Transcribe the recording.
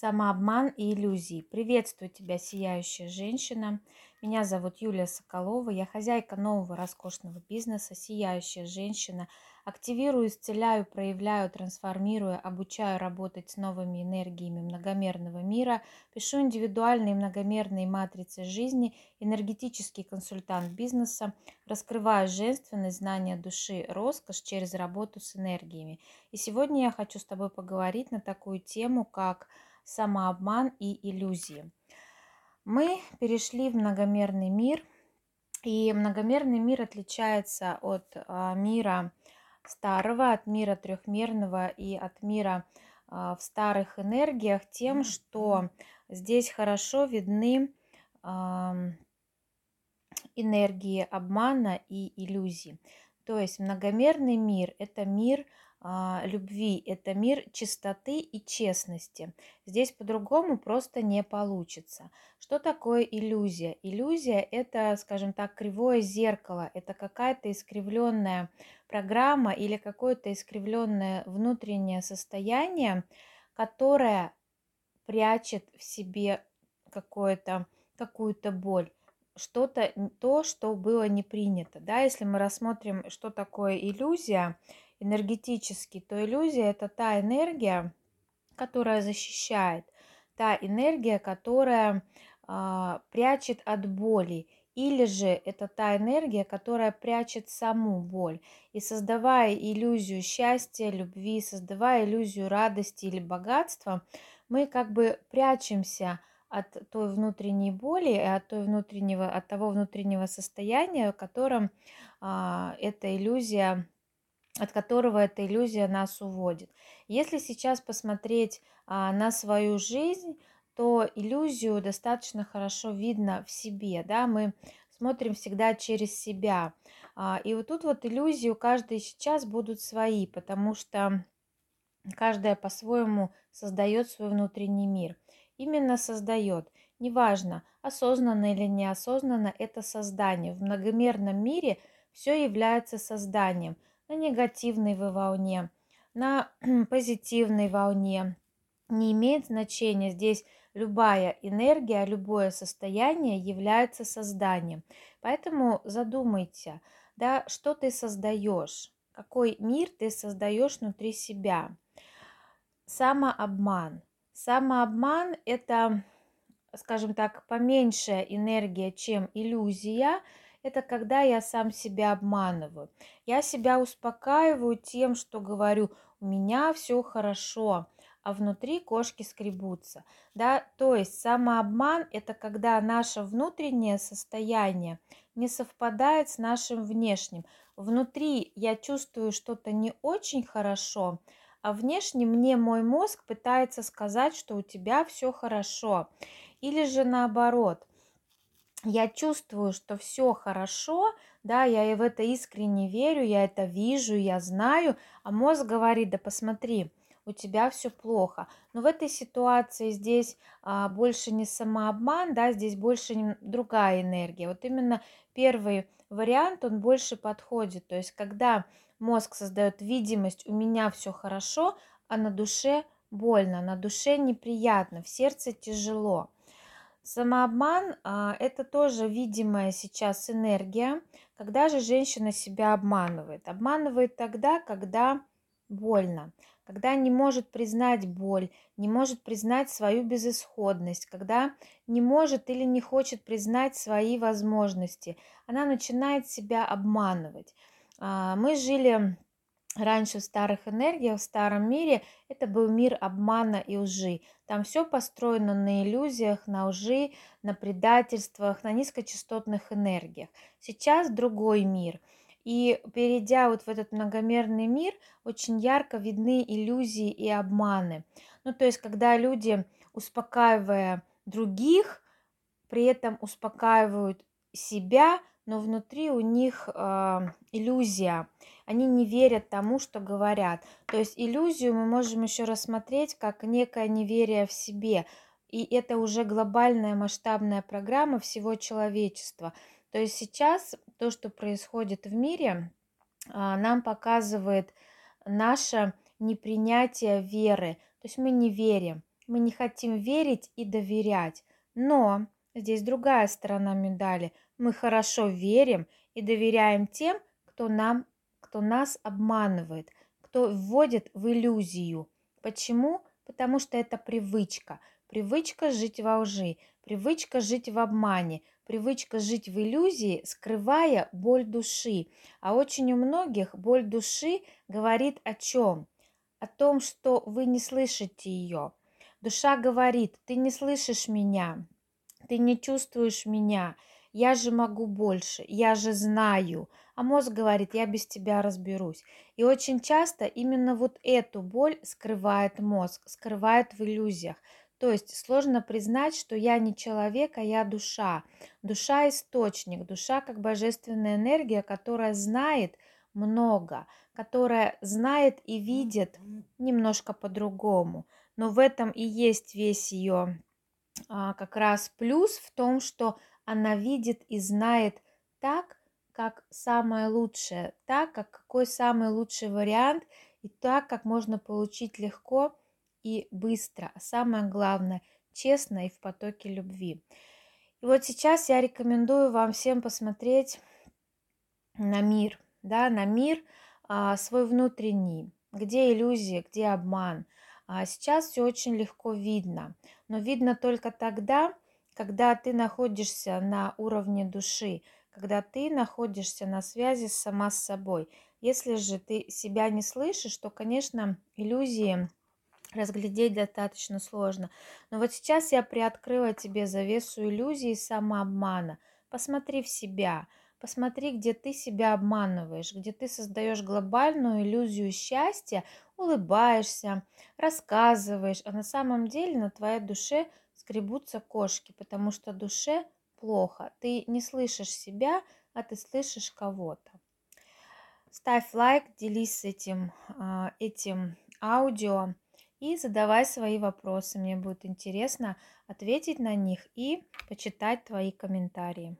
Самообман и иллюзии. Приветствую тебя, сияющая женщина. Меня зовут Юлия Соколова. Я хозяйка нового роскошного бизнеса, сияющая женщина. Активирую, исцеляю, проявляю, трансформирую, обучаю работать с новыми энергиями многомерного мира. Пишу индивидуальные многомерные матрицы жизни, энергетический консультант бизнеса. Раскрываю женственность, знания души, роскошь через работу с энергиями. И сегодня я хочу с тобой поговорить на такую тему, как самообман и иллюзии. Мы перешли в многомерный мир, и многомерный мир отличается от а, мира старого, от мира трехмерного и от мира а, в старых энергиях тем, что здесь хорошо видны энергии обмана и иллюзий. То есть многомерный мир – это мир – а, любви, это мир чистоты и честности. Здесь по-другому просто не получится. Что такое иллюзия? Иллюзия – это, скажем так, кривое зеркало, это какая-то искривленная программа или какое-то искривленное внутреннее состояние, которое прячет в себе какое-то, какую-то боль что-то, то, что было не принято. Да? Если мы рассмотрим, что такое иллюзия, энергетически, то иллюзия – это та энергия, которая защищает, та энергия, которая а, прячет от боли, или же это та энергия, которая прячет саму боль. И создавая иллюзию счастья, любви, создавая иллюзию радости или богатства, мы как бы прячемся от той внутренней боли, от, той внутреннего, от того внутреннего состояния, в котором а, эта иллюзия от которого эта иллюзия нас уводит. Если сейчас посмотреть а, на свою жизнь, то иллюзию достаточно хорошо видно в себе, да, мы смотрим всегда через себя. А, и вот тут вот иллюзии у каждой сейчас будут свои, потому что каждая по-своему создает свой внутренний мир. Именно создает. Неважно, осознанно или неосознанно, это создание. В многомерном мире все является созданием – на негативной волне, на позитивной волне. Не имеет значения здесь любая энергия, любое состояние является созданием. Поэтому задумайте, да, что ты создаешь, какой мир ты создаешь внутри себя. Самообман. Самообман – это, скажем так, поменьшая энергия, чем иллюзия – это когда я сам себя обманываю. Я себя успокаиваю тем, что говорю, у меня все хорошо, а внутри кошки скребутся. Да? То есть самообман – это когда наше внутреннее состояние не совпадает с нашим внешним. Внутри я чувствую что-то не очень хорошо, а внешне мне мой мозг пытается сказать, что у тебя все хорошо. Или же наоборот, я чувствую, что все хорошо, да, я и в это искренне верю, я это вижу, я знаю, а мозг говорит, да посмотри, у тебя все плохо. Но в этой ситуации здесь а, больше не самообман, да, здесь больше не, другая энергия. Вот именно первый вариант, он больше подходит. То есть, когда мозг создает видимость, у меня все хорошо, а на душе больно, на душе неприятно, в сердце тяжело. Самообман а, – это тоже видимая сейчас энергия. Когда же женщина себя обманывает? Обманывает тогда, когда больно, когда не может признать боль, не может признать свою безысходность, когда не может или не хочет признать свои возможности. Она начинает себя обманывать. А, мы жили раньше в старых энергиях, в старом мире, это был мир обмана и лжи. Там все построено на иллюзиях, на лжи, на предательствах, на низкочастотных энергиях. Сейчас другой мир. И перейдя вот в этот многомерный мир, очень ярко видны иллюзии и обманы. Ну, то есть, когда люди, успокаивая других, при этом успокаивают себя, но внутри у них э, иллюзия. Они не верят тому, что говорят. То есть иллюзию мы можем еще рассмотреть как некое неверие в себе. И это уже глобальная масштабная программа всего человечества. То есть сейчас то, что происходит в мире, э, нам показывает наше непринятие веры. То есть мы не верим мы не хотим верить и доверять. Но здесь другая сторона медали. Мы хорошо верим и доверяем тем, кто, нам, кто нас обманывает, кто вводит в иллюзию. Почему? Потому что это привычка. Привычка жить во лжи, привычка жить в обмане, привычка жить в иллюзии, скрывая боль души. А очень у многих боль души говорит о чем? О том, что вы не слышите ее. Душа говорит, ты не слышишь меня, ты не чувствуешь меня, я же могу больше, я же знаю. А мозг говорит, я без тебя разберусь. И очень часто именно вот эту боль скрывает мозг, скрывает в иллюзиях. То есть сложно признать, что я не человек, а я душа. Душа – источник, душа как божественная энергия, которая знает много, которая знает и видит немножко по-другому. Но в этом и есть весь ее а, как раз плюс в том, что она видит и знает так, как самое лучшее, так, как какой самый лучший вариант, и так, как можно получить легко и быстро, а самое главное, честно и в потоке любви. И вот сейчас я рекомендую вам всем посмотреть на мир, да, на мир а, свой внутренний, где иллюзия, где обман. А сейчас все очень легко видно, но видно только тогда, когда ты находишься на уровне души, когда ты находишься на связи сама с собой. Если же ты себя не слышишь, то, конечно, иллюзии разглядеть достаточно сложно. Но вот сейчас я приоткрыла тебе завесу иллюзий и самообмана. Посмотри в себя, посмотри, где ты себя обманываешь, где ты создаешь глобальную иллюзию счастья, улыбаешься, рассказываешь, а на самом деле на твоей душе скребутся кошки, потому что душе плохо. Ты не слышишь себя, а ты слышишь кого-то. Ставь лайк, делись этим, а, этим аудио и задавай свои вопросы. Мне будет интересно ответить на них и почитать твои комментарии.